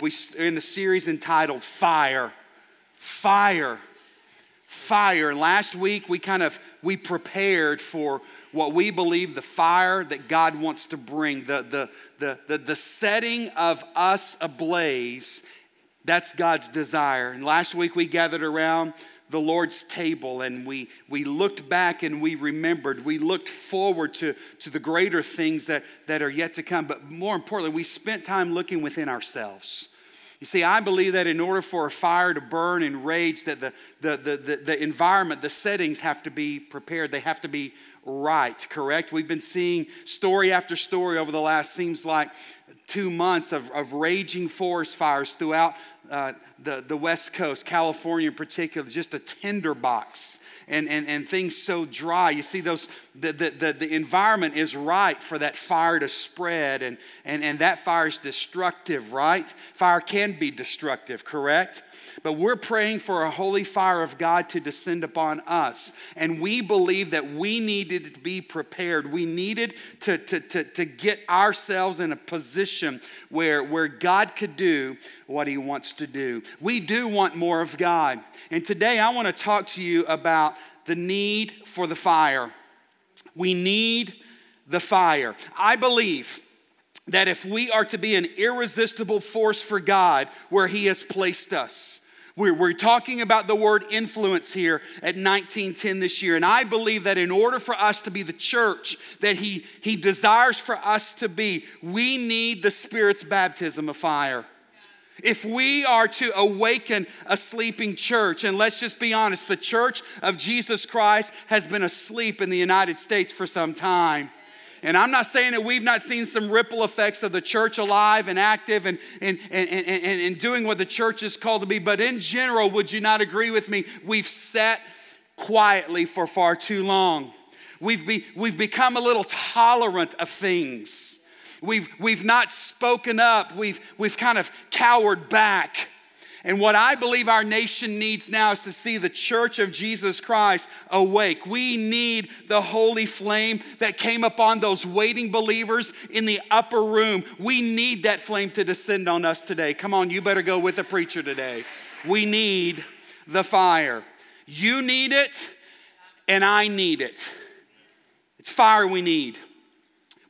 we are in a series entitled Fire. Fire. Fire. Last week we kind of we prepared for what we believe the fire that God wants to bring, the, the, the, the, the setting of us ablaze. That's God's desire. And last week we gathered around the Lord's table and we, we looked back and we remembered. We looked forward to, to the greater things that, that are yet to come. But more importantly, we spent time looking within ourselves. You see, I believe that in order for a fire to burn and rage, that the, the, the, the, the environment, the settings have to be prepared. They have to be right, correct? We've been seeing story after story over the last, seems like, two months of, of raging forest fires throughout uh, the, the West Coast, California in particular, just a tinderbox and, and, and things so dry. You see, those the, the, the, environment is right for that fire to spread, and, and, and that fire is destructive, right? Fire can be destructive, correct? But we're praying for a holy fire of God to descend upon us. And we believe that we needed to be prepared. We needed to, to, to, to get ourselves in a position where, where God could do what He wants to do. We do want more of God. And today I want to talk to you about the need for the fire. We need the fire. I believe that if we are to be an irresistible force for God where He has placed us, we're, talking about the word influence here at 1910 this year. And I believe that in order for us to be the church that he, he desires for us to be, we need the Spirit's baptism of fire. If we are to awaken a sleeping church, and let's just be honest, the church of Jesus Christ has been asleep in the United States for some time. And I'm not saying that we've not seen some ripple effects of the church alive and active and, and, and, and, and doing what the church is called to be, but in general, would you not agree with me? We've sat quietly for far too long. We've, be, we've become a little tolerant of things. We've, we've not spoken up. We've, we've kind of cowered back. And what I believe our nation needs now is to see the church of Jesus Christ awake. We need the holy flame that came upon those waiting believers in the upper room. We need that flame to descend on us today. Come on, you better go with a preacher today. We need the fire. You need it, and I need it. It's fire we need.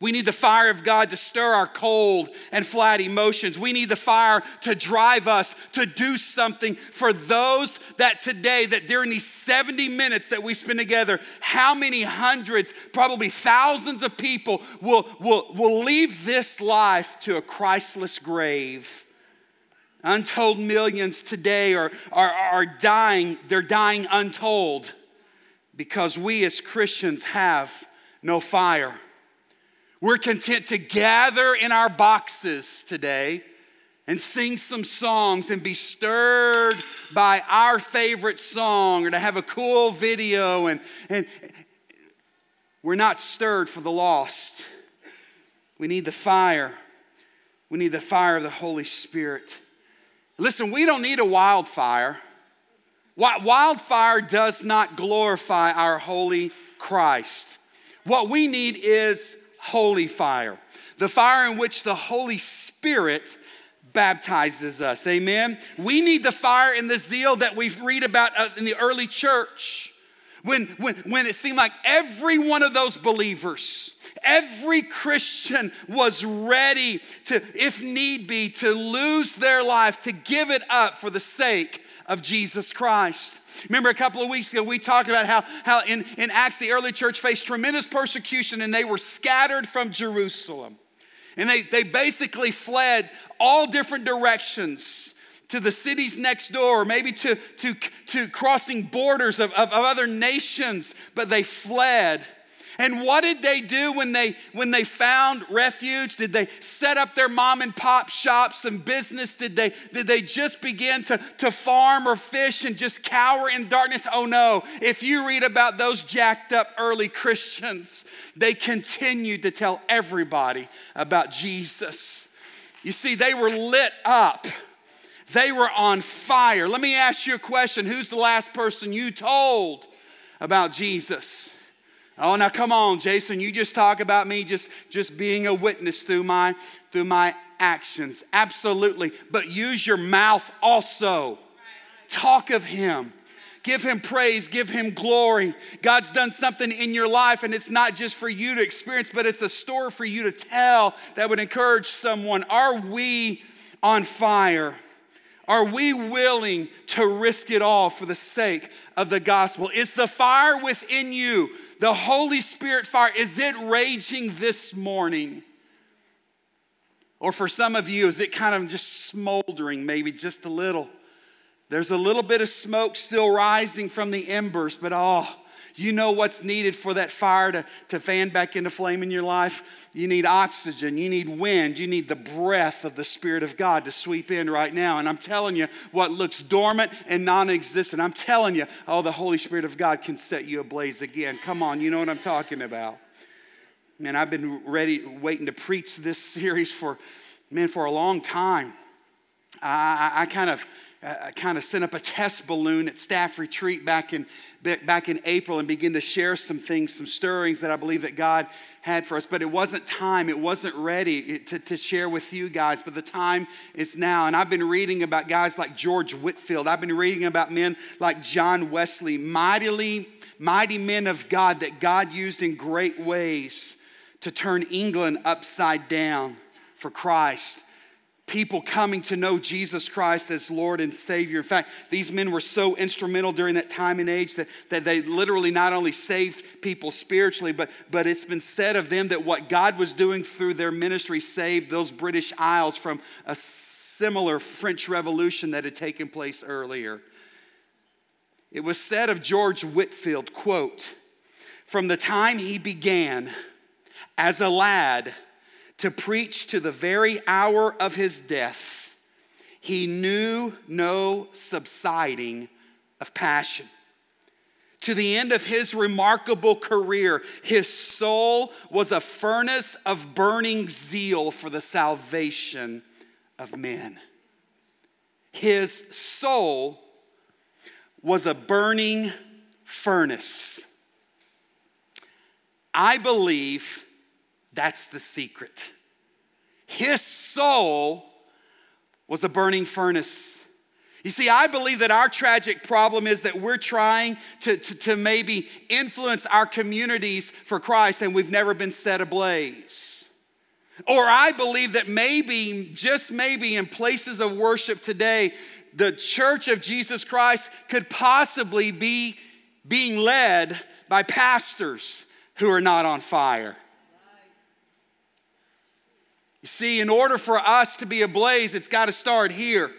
We need the fire of God to stir our cold and flat emotions. We need the fire to drive us to do something for those that today, that during these 70 minutes that we spend together, how many hundreds, probably thousands of people will, will, will leave this life to a Christless grave? Untold millions today are, are, are dying, they're dying untold because we as Christians have no fire. We're content to gather in our boxes today and sing some songs and be stirred by our favorite song or to have a cool video and, and we're not stirred for the lost. We need the fire. We need the fire of the Holy Spirit. Listen, we don't need a wildfire. Wildfire does not glorify our holy Christ. What we need is holy fire, the fire in which the Holy Spirit baptizes us. Amen. We need the fire and the zeal that we read about uh, in the early church. When, when, when it seemed like every one of those believers, every Christian was ready to, if need be, to lose their life, to give it up for the sake of Jesus Christ. Remember a couple of weeks ago, we talked about how, how in, in Acts, the early church faced tremendous persecution and they were scattered from Jerusalem. And they, they basically fled all different directions to the cities next door, maybe to, to, to crossing borders of, of, of other nations, but they fled and what did they do when they when they found refuge? Did they set up their mom and pop shops and business? Did they did they just begin to, to farm or fish and just cower in darkness? Oh no. If you read about those jacked up early Christians, they continued to tell everybody about Jesus. You see, they were lit up. They were on fire. Let me ask you a question. Who's the last person you told about Jesus? Oh, now come on, Jason, you just talk about me just, just being a witness through my, through my actions, absolutely, but use your mouth also. Talk of Him. Give him praise, give him glory. God's done something in your life, and it's not just for you to experience, but it's a story for you to tell that would encourage someone. Are we on fire? Are we willing to risk it all for the sake of the gospel? Is the fire within you, the Holy Spirit fire, is it raging this morning? Or for some of you, is it kind of just smoldering, maybe just a little? There's a little bit of smoke still rising from the embers, but oh, you know what's needed for that fire to, to fan back into flame in your life? You need oxygen, you need wind, you need the breath of the Spirit of God to sweep in right now. And I'm telling you, what looks dormant and non existent, I'm telling you, oh, the Holy Spirit of God can set you ablaze again. Come on, you know what I'm talking about. Man, I've been ready, waiting to preach this series for, man, for a long time. I, I, I kind of uh, kind of sent up a test balloon at staff retreat back in, back in April and begin to share some things, some stirrings that I believe that God had for us. But it wasn't time, it wasn't ready to, to share with you guys, but the time is now. And I've been reading about guys like George Whitefield, I've been reading about men like John Wesley, mightily, mighty men of God that God used in great ways to turn England upside down for Christ people coming to know Jesus Christ as Lord and Savior. In fact, these men were so instrumental during that time and age that, that they literally not only saved people spiritually, but, but it's been said of them that what God was doing through their ministry saved those British Isles from a similar French Revolution that had taken place earlier. It was said of George Whitefield, quote, from the time he began as a lad, to preach to the very hour of his death, he knew no subsiding of passion. To the end of his remarkable career, his soul was a furnace of burning zeal for the salvation of men. His soul was a burning furnace. I believe that's the secret. His soul was a burning furnace. You see, I believe that our tragic problem is that we're trying to, to, to, maybe influence our communities for Christ and we've never been set ablaze. Or I believe that maybe, just maybe, in places of worship today, the church of Jesus Christ could possibly be being led by pastors who are not on fire. You see, in order for us to be ablaze, it's got to start here.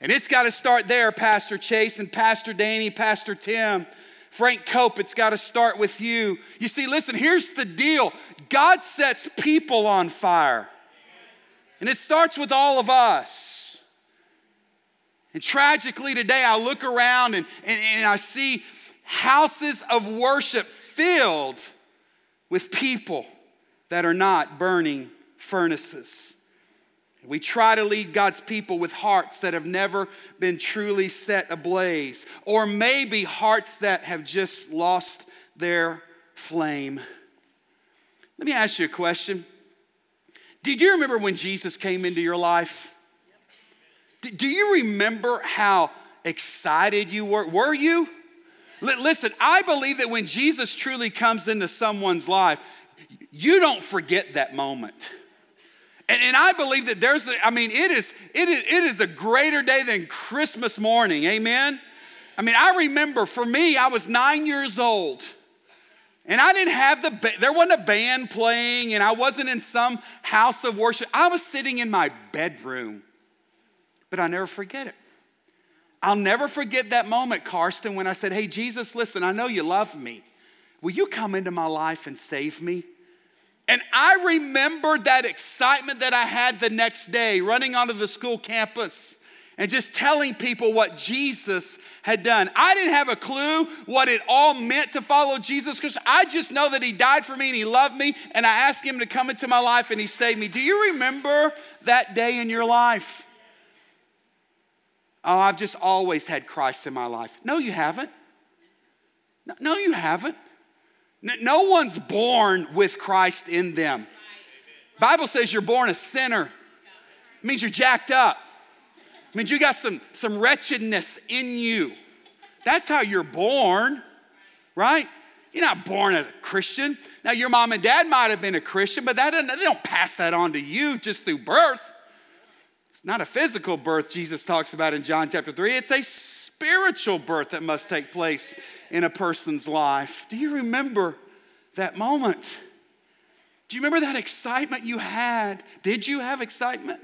And it's got to start there, Pastor Chase and Pastor Danny, Pastor Tim, Frank Cope. It's got to start with you. You see, listen, here's the deal God sets people on fire, and it starts with all of us. And tragically, today I look around and, and, and I see houses of worship filled with people that are not burning furnaces. We try to lead God's people with hearts that have never been truly set ablaze, or maybe hearts that have just lost their flame. Let me ask you a question. Did you remember when Jesus came into your life? Do you remember how excited you were? Were you? Listen, I believe that when Jesus truly comes into someone's life, you don't forget that moment. And, and I believe that there's, I mean, it is, it, is, it is a greater day than Christmas morning. Amen? I mean, I remember for me, I was nine years old. And I didn't have the, there wasn't a band playing, and I wasn't in some house of worship. I was sitting in my bedroom. But I never forget it. I'll never forget that moment, Karsten, when I said, Hey, Jesus, listen, I know you love me. Will you come into my life and save me? And I remember that excitement that I had the next day running onto the school campus and just telling people what Jesus had done. I didn't have a clue what it all meant to follow Jesus because I just know that He died for me and He loved me, and I asked Him to come into my life and He saved me. Do you remember that day in your life? Oh, I've just always had Christ in my life. No, you haven't. No, you haven't. No one's born with Christ in them. Bible says you're born a sinner. It means you're jacked up. It means you got some, some wretchedness in you. That's how you're born, right? You're not born as a Christian. Now, your mom and dad might have been a Christian, but that they don't pass that on to you just through birth. It's not a physical birth Jesus talks about in John chapter 3. It's a spiritual birth that must take place in a person's life. Do you remember that moment? Do you remember that excitement you had? Did you have excitement?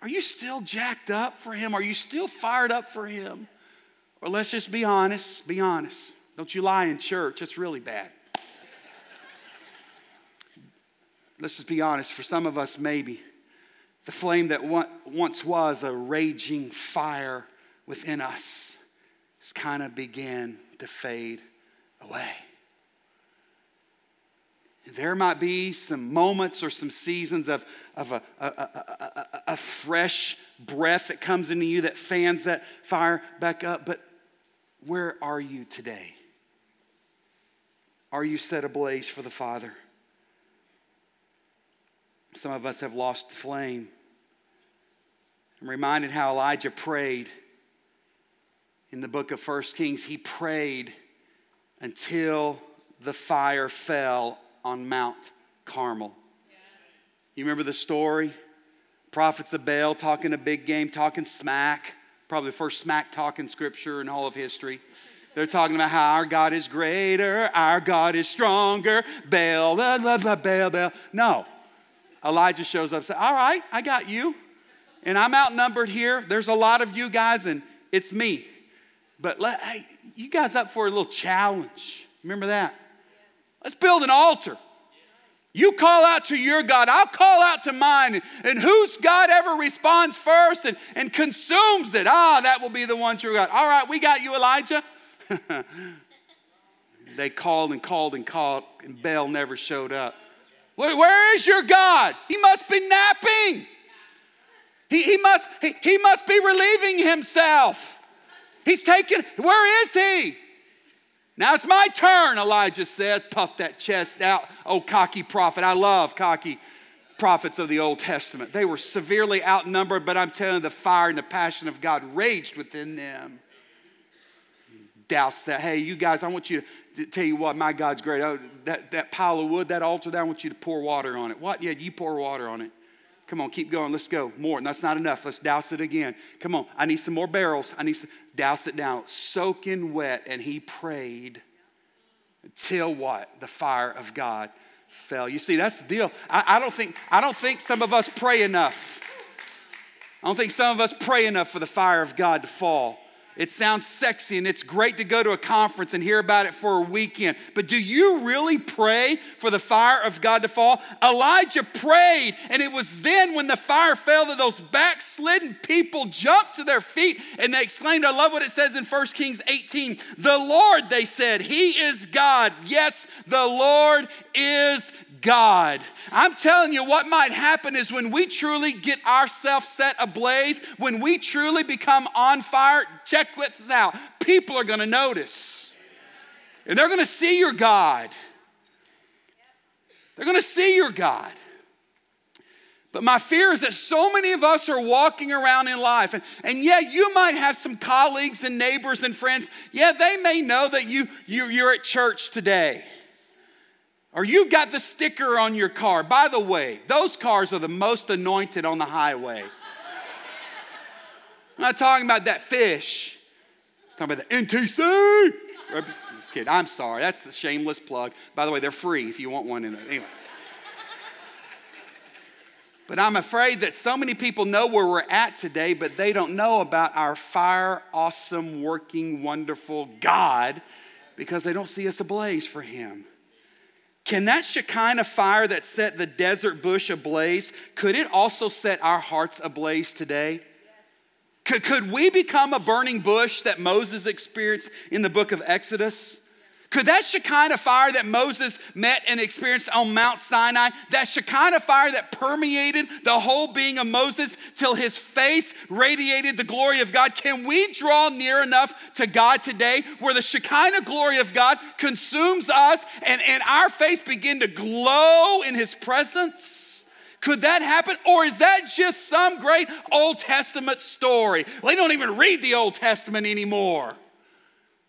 Are you still jacked up for him? Are you still fired up for him? Or let's just be honest, be honest. Don't you lie in church, it's really bad. Let's just be honest, for some of us, maybe the flame that once was a raging fire within us kind of began to fade away. There might be some moments or some seasons of, of a, a, a, a, fresh breath that comes into you that fans that fire back up, but where are you today? Are you set ablaze for the Father? Some of us have lost the flame. I'm reminded how Elijah prayed in the book of First Kings. He prayed until the fire fell on Mount Carmel. You remember the story? Prophets of Baal talking a big game, talking smack, probably the first smack talking scripture in all of history. They're talking about how our God is greater, our God is stronger. Baal, blah, blah, blah, Baal, Baal. No. Elijah shows up and says, All right, I got you. And I'm outnumbered here. There's a lot of you guys, and it's me. But let, hey, you guys up for a little challenge. Remember that? Let's build an altar. You call out to your God, I'll call out to mine. And whose God ever responds first and, and consumes it? Ah, that will be the one true God. All right, we got you, Elijah. they called and called and called, and Baal never showed up. where, where is your God? He must be napping. He, he, must, he, he must be relieving himself. He's taken, where is he? Now it's my turn, Elijah says. Puff that chest out. Oh, cocky prophet. I love cocky prophets of the Old Testament. They were severely outnumbered, but I'm telling you, the fire and the passion of God raged within them douse that. Hey, you guys, I want you to tell you what, my God's great. Oh, that, that pile of wood, that altar there, I want you to pour water on it. What? Yeah, you pour water on it. Come on, keep going. Let's go. More. And that's not enough. Let's douse it again. Come on. I need some more barrels. I need to douse it down. Soaking wet. And he prayed till what? The fire of God fell. You see, that's the deal. I, I, don't think, I don't think some of us pray enough. I don't think some of us pray enough for the fire of God to fall. It sounds sexy and it's great to go to a conference and hear about it for a weekend. But do you really pray for the fire of God to fall? Elijah prayed, and it was then when the fire fell that those backslidden people jumped to their feet and they exclaimed, I love what it says in 1 Kings 18. The Lord, they said, He is God. Yes, the Lord is God. I'm telling you, what might happen is when we truly get ourselves set ablaze, when we truly become on fire, check this out. People are gonna notice. And they're gonna see your God. They're gonna see your God. But my fear is that so many of us are walking around in life, and, and yeah, you might have some colleagues and neighbors and friends. Yeah, they may know that you, you, you're at church today. Or you've got the sticker on your car. By the way, those cars are the most anointed on the highway. I'm not talking about that fish. I'm talking about the NTC. Just kidding. I'm sorry. That's a shameless plug. By the way, they're free if you want one in it. Anyway. But I'm afraid that so many people know where we're at today, but they don't know about our fire, awesome, working, wonderful God because they don't see us ablaze for Him. Can that Shekinah fire that set the desert bush ablaze, could it also set our hearts ablaze today? Could, could we become a burning bush that Moses experienced in the book of Exodus? Could that Shekinah fire that Moses met and experienced on Mount Sinai, that Shekinah fire that permeated the whole being of Moses till his face radiated the glory of God, can we draw near enough to God today where the Shekinah glory of God consumes us and, and our face begin to glow in his presence? Could that happen? Or is that just some great Old Testament story? They don't even read the Old Testament anymore.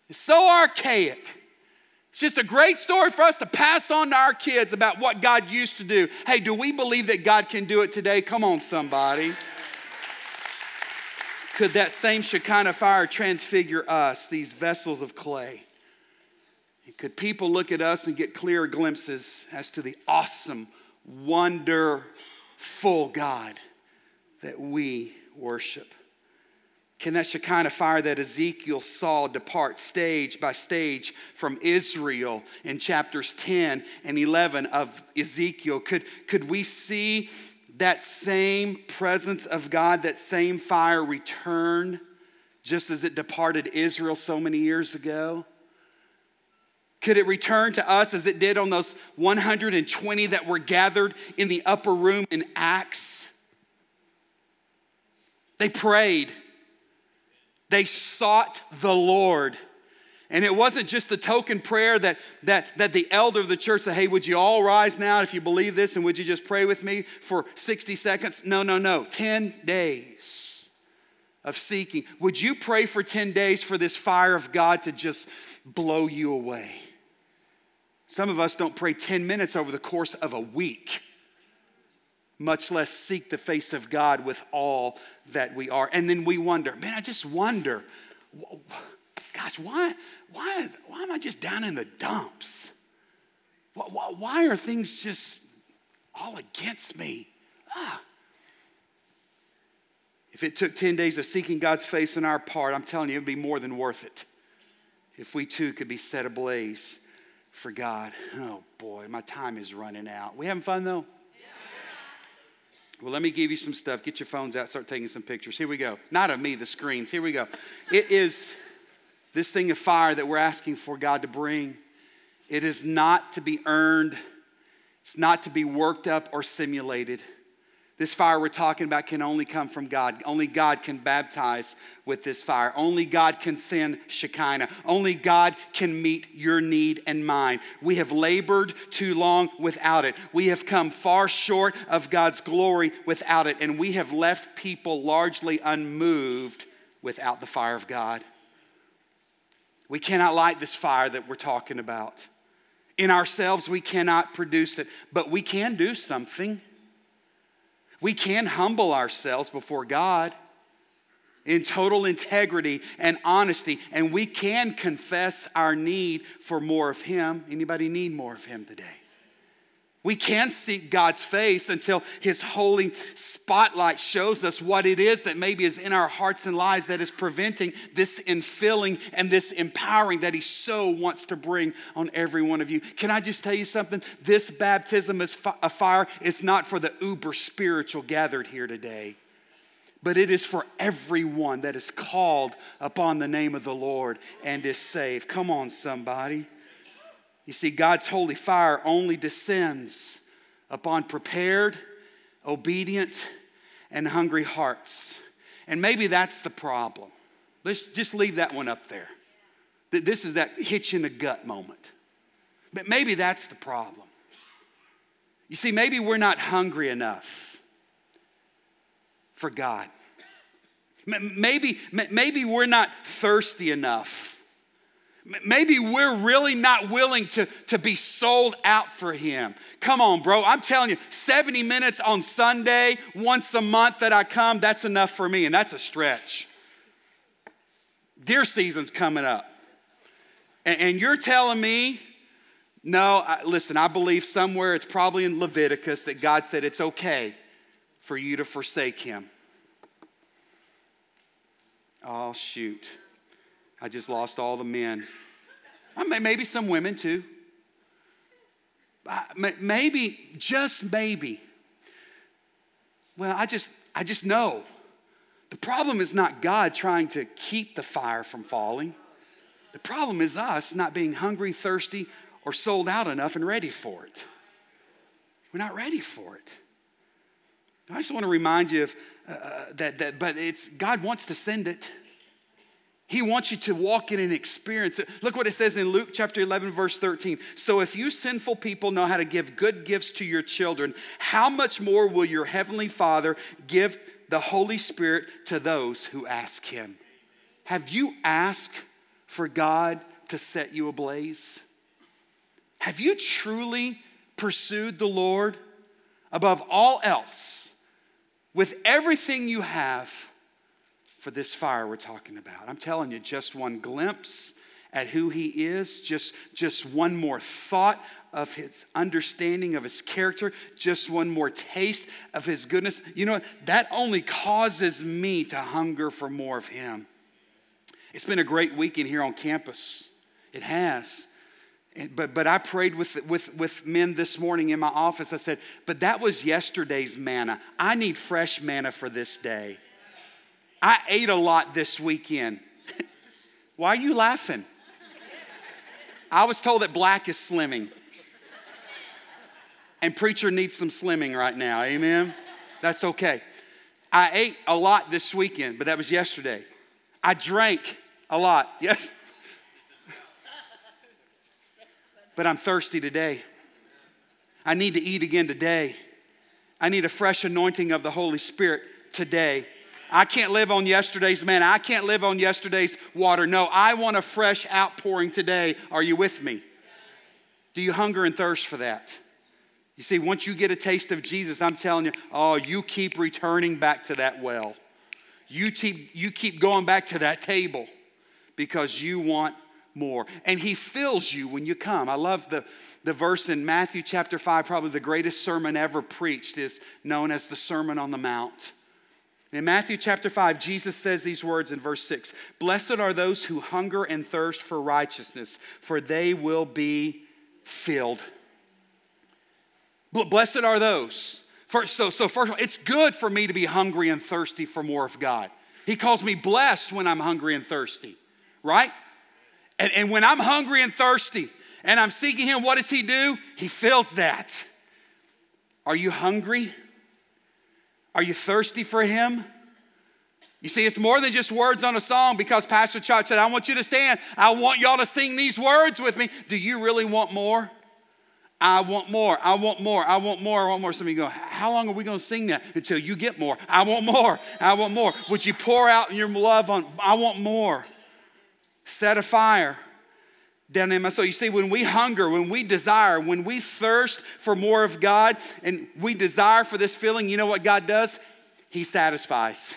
It's so archaic. It's just a great story for us to pass on to our kids about what God used to do. Hey, do we believe that God can do it today? Come on, somebody. Could that same Shekinah fire transfigure us, these vessels of clay? Could people look at us and get clearer glimpses as to the awesome, wonderful God that we worship? Can that Shekinah fire that Ezekiel saw depart stage by stage from Israel in chapters 10 and 11 of Ezekiel? Could, could we see that same presence of God, that same fire return just as it departed Israel so many years ago? Could it return to us as it did on those 120 that were gathered in the upper room in Acts? They prayed. They sought the Lord. And it wasn't just the token prayer that, that, that the elder of the church said, hey, would you all rise now if you believe this and would you just pray with me for 60 seconds? No, no, no. 10 days of seeking. Would you pray for 10 days for this fire of God to just blow you away? Some of us don't pray 10 minutes over the course of a week much less seek the face of God with all that we are. And then we wonder, man, I just wonder, gosh, why, why, why am I just down in the dumps? Why, why are things just all against me? Ah. If it took 10 days of seeking God's face on our part, I'm telling you, it'd be more than worth it. If we too could be set ablaze for God. Oh boy, my time is running out. We having fun though? Well, let me give you some stuff. Get your phones out, start taking some pictures. Here we go. Not of me, the screens. Here we go. It is this thing of fire that we're asking for God to bring. It is not to be earned, it's not to be worked up or simulated. This fire we're talking about can only come from God. Only God can baptize with this fire. Only God can send Shekinah. Only God can meet your need and mine. We have labored too long without it. We have come far short of God's glory without it. And we have left people largely unmoved without the fire of God. We cannot light this fire that we're talking about. In ourselves, we cannot produce it, but we can do something. We can humble ourselves before God in total integrity and honesty and we can confess our need for more of him. Anybody need more of him today we can't seek God's face until His holy spotlight shows us what it is that maybe is in our hearts and lives that is preventing this infilling and this empowering that He so wants to bring on every one of you. Can I just tell you something? This baptism is a fire It's not for the uber spiritual gathered here today, but it is for everyone that is called upon the name of the Lord and is saved. Come on, somebody. You see, God's holy fire only descends upon prepared, obedient, and hungry hearts. And maybe that's the problem. Let's just leave that one up there. This is that hitch in the gut moment. But maybe that's the problem. You see, maybe we're not hungry enough for God. Maybe, maybe we're not thirsty enough Maybe we're really not willing to, to be sold out for Him. Come on, bro. I'm telling you, 70 minutes on Sunday, once a month that I come, that's enough for me, and that's a stretch. Deer season's coming up. And, and you're telling me, no, I, listen, I believe somewhere it's probably in Leviticus that God said it's okay for you to forsake Him. Oh, shoot. I just lost all the men. Maybe some women too. Maybe, just maybe. Well, I just, I just know. The problem is not God trying to keep the fire from falling. The problem is us not being hungry, thirsty, or sold out enough and ready for it. We're not ready for it. I just want to remind you of uh, uh that, that, but it's God wants to send it. He wants you to walk in and experience it. Look what it says in Luke chapter 11, verse 13. So, if you sinful people know how to give good gifts to your children, how much more will your heavenly Father give the Holy Spirit to those who ask Him? Have you asked for God to set you ablaze? Have you truly pursued the Lord above all else with everything you have for this fire we're talking about? I'm telling you, just one glimpse at who He is, just, just one more thought of his understanding of his character, just one more taste of his goodness. You know, that only causes me to hunger for more of him. It's been a great weekend here on campus. It has. But, but I prayed with, with, with men this morning in my office. I said, But that was yesterday's manna. I need fresh manna for this day. I ate a lot this weekend. Why are you laughing? I was told that black is slimming. And preacher needs some slimming right now. Amen? That's okay. I ate a lot this weekend, but that was yesterday. I drank a lot. Yes. but I'm thirsty today. I need to eat again today. I need a fresh anointing of the Holy Spirit today. I can't live on yesterday's man. I can't live on yesterday's water. No, I want a fresh outpouring today. Are you with me? Do you hunger and thirst for that? You see, once you get a taste of Jesus, I'm telling you, oh, you keep returning back to that well. You keep, you keep going back to that table because you want more. And he fills you when you come. I love the, the verse in Matthew chapter 5, probably the greatest sermon ever preached, is known as the Sermon on the Mount. In Matthew chapter 5, Jesus says these words in verse 6 Blessed are those who hunger and thirst for righteousness, for they will be filled. Blessed are those. First, so, so, first of all, it's good for me to be hungry and thirsty for more of God. He calls me blessed when I'm hungry and thirsty right? And, and when I'm hungry and thirsty and I'm seeking Him, what does He do? He fills that. Are you hungry? Are you thirsty for Him? You see, it's more than just words on a song because Pastor Chuck said, I want you to stand. I want y'all to sing these words with me. Do you really want more? I want more. I want more. I want more. I want more. Some of you go, How long are we going to sing that until you get more? I want more. I want more. Would you pour out your love on? I want more set a fire down in my soul. You see, when we hunger, when we desire, when we thirst for more of God, and we desire for this feeling, you know what God does? He satisfies,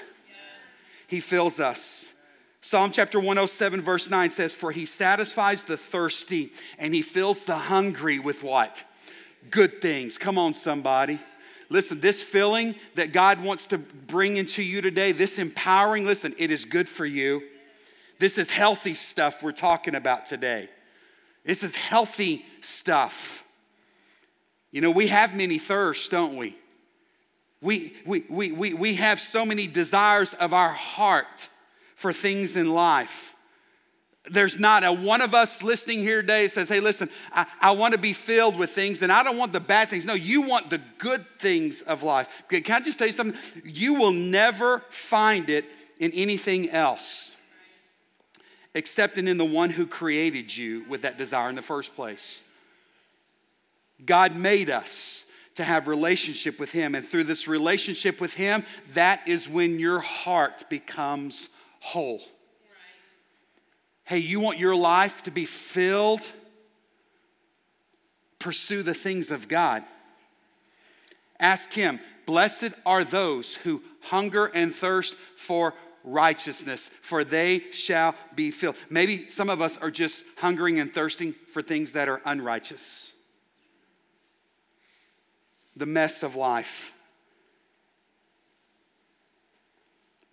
He fills us. Psalm chapter 107, verse 9 says, For he satisfies the thirsty and he fills the hungry with what? Good things. Come on, somebody. Listen, this filling that God wants to bring into you today, this empowering, listen, it is good for you. This is healthy stuff we're talking about today. This is healthy stuff. You know, we have many thirsts, don't we? We, we, we, we, we have so many desires of our heart for things in life. There's not a one of us listening here today says, hey, listen, I, I want to be filled with things and I don't want the bad things. No, you want the good things of life. Can I just tell you something? You will never find it in anything else accepting in the one who created you with that desire in the first place. God made us to have relationship with him and through this relationship with him that is when your heart becomes whole. Hey, you want your life to be filled? Pursue the things of God. Ask him, blessed are those who hunger and thirst for righteousness, for they shall be filled. Maybe some of us are just hungering and thirsting for things that are unrighteous. The mess of life.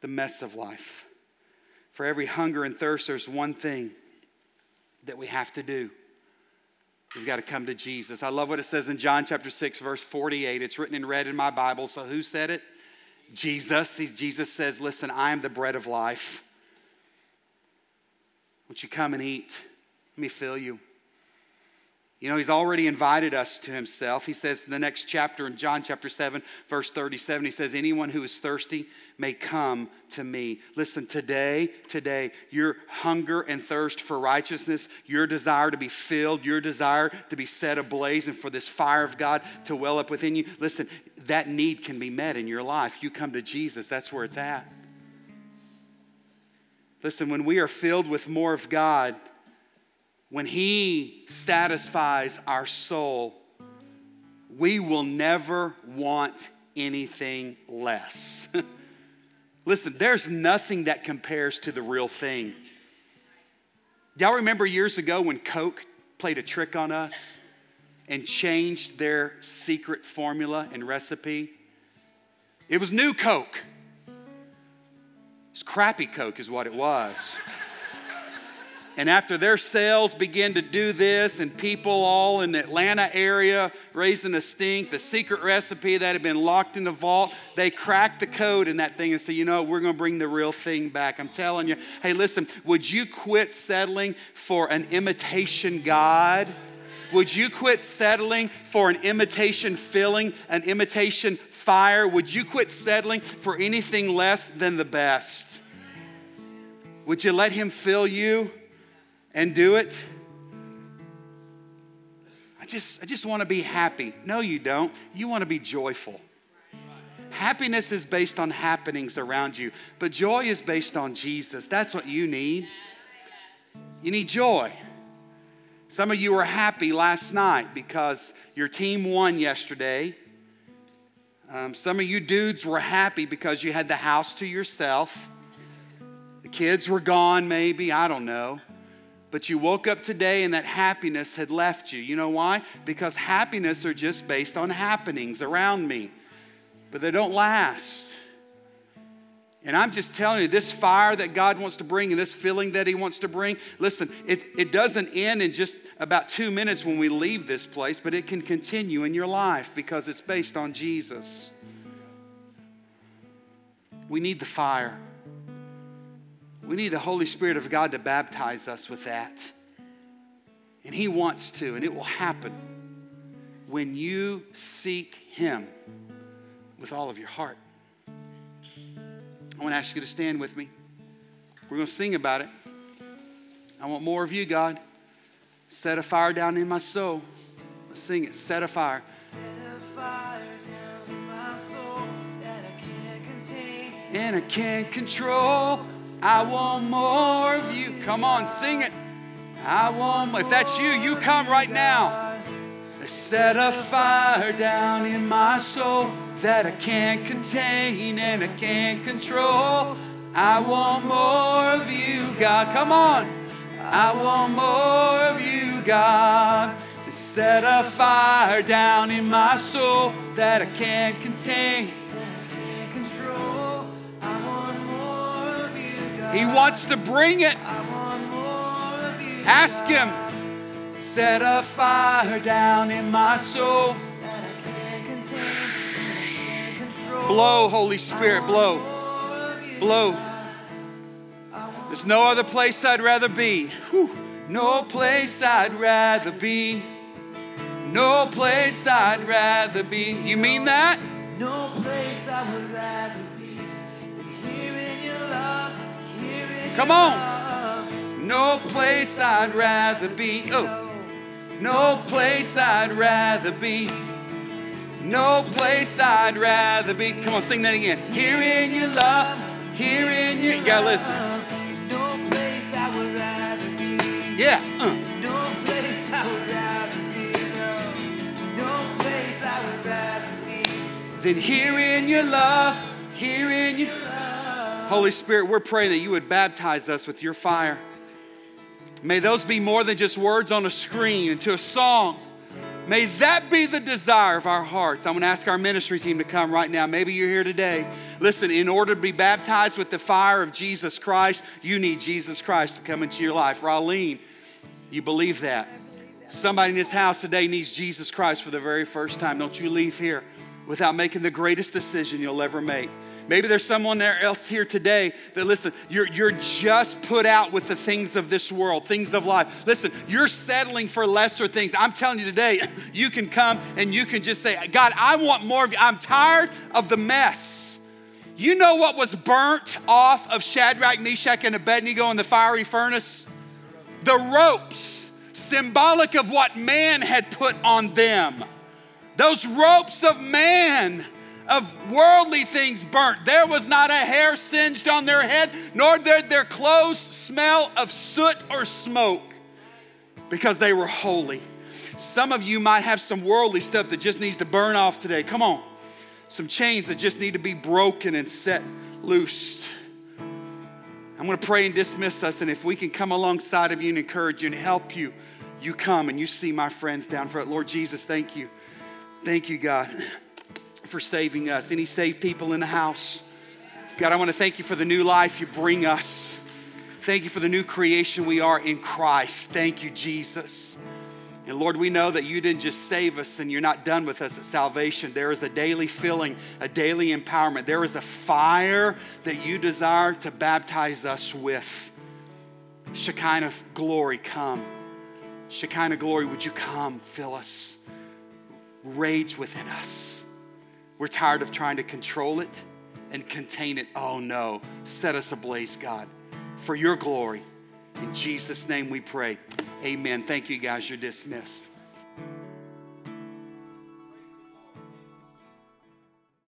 The mess of life. For every hunger and thirst, there's one thing that we have to do. We've got to come to Jesus. I love what it says in John chapter 6, verse 48. It's written in red in my Bible. So who said it? Jesus. Jesus says, Listen, I am the bread of life. Won't you come and eat? Let me fill you. You know, he's already invited us to himself. He says in the next chapter in John chapter 7, verse 37, he says, Anyone who is thirsty may come to me. Listen, today, today, your hunger and thirst for righteousness, your desire to be filled, your desire to be set ablaze, and for this fire of God to well up within you, listen, that need can be met in your life. You come to Jesus, that's where it's at. Listen, when we are filled with more of God, when He satisfies our soul, we will never want anything less. Listen, there's nothing that compares to the real thing. Y'all remember years ago when Coke played a trick on us and changed their secret formula and recipe? It was new Coke. It's crappy Coke, is what it was. And after their sales began to do this, and people all in the Atlanta area raising a stink, the secret recipe that had been locked in the vault, they cracked the code in that thing and said, you know, we're going to bring the real thing back. I'm telling you, hey, listen, would you quit settling for an imitation God? Would you quit settling for an imitation filling, an imitation fire? Would you quit settling for anything less than the best? Would you let Him fill you? and do it? I just, I just want to be happy. No, you don't. You want to be joyful. Happiness is based on happenings around you, but joy is based on Jesus. That's what you need. You need joy. Some of you were happy last night because your team won yesterday. Um, some of you dudes were happy because you had the house to yourself. The kids were gone, maybe. I don't know but you woke up today and that happiness had left you. You know why? Because happiness are just based on happenings around me, but they don't last. And I'm just telling you, this fire that God wants to bring and this feeling that He wants to bring, listen, it, it doesn't end in just about two minutes when we leave this place, but it can continue in your life because it's based on Jesus. We need the fire. We need the Holy Spirit of God to baptize us with that. And He wants to, and it will happen when you seek Him with all of your heart. I want to ask you to stand with me. We're going to sing about it. I want more of you, God. Set a fire down in my soul. Let's sing it. Set a fire. Set a fire down in my soul that I can't contain. And I can't control. I want more of you. Come on, sing it. I want more. If that's you, you come right now. Set a fire down in my soul that I can't contain and I can't control. I want more of you, God. Come on. I want more of you, God. Set a fire down in my soul that I can't contain He wants to bring it. Ask Him. Set a fire down in my soul. Blow, Holy Spirit, blow. Blow. There's no other place I'd rather be. Whew. No place I'd rather be. No place I'd rather be. You mean that? No place I would rather be Come on. No place I'd rather be. Oh. No place I'd rather be. No place I'd rather be. Come on, sing that again. Here in your love, here in your. You gotta listen. No place I would rather be. Yeah. Uh. No place I would rather be. No. no place I would rather be. Then here in your love, here in your Holy Spirit, we're praying that you would baptize us with your fire. May those be more than just words on a screen into a song. May that be the desire of our hearts. I'm going to ask our ministry team to come right now. Maybe you're here today. Listen, in order to be baptized with the fire of Jesus Christ, you need Jesus Christ to come into your life. Raleen, you believe that? Somebody in this house today needs Jesus Christ for the very first time. Don't you leave here without making the greatest decision you'll ever make. Maybe there's someone there else here today that, listen, you're, you're just put out with the things of this world, things of life. Listen, you're settling for lesser things. I'm telling you today, you can come and you can just say, God, I want more of you. I'm tired of the mess. You know what was burnt off of Shadrach, Meshach, and Abednego in the fiery furnace? The ropes, symbolic of what man had put on them. Those ropes of man of worldly things burnt. There was not a hair singed on their head, nor did their clothes smell of soot or smoke because they were holy. Some of you might have some worldly stuff that just needs to burn off today. Come on. Some chains that just need to be broken and set loose. I'm going to pray and dismiss us. And if we can come alongside of you and encourage you and help you, you come and you see my friends down front. Lord Jesus, thank you. Thank you, God for saving us. Any saved people in the house? God, I want to thank you for the new life you bring us. Thank you for the new creation we are in Christ. Thank you, Jesus. And Lord, we know that you didn't just save us and you're not done with us at salvation. There is a daily filling, a daily empowerment. There is a fire that you desire to baptize us with. Shekinah glory, come. Shekinah glory, would you come, fill us, rage within us. We're tired of trying to control it and contain it. Oh no, set us ablaze, God, for your glory. In Jesus' name we pray. Amen. Thank you, guys. You're dismissed.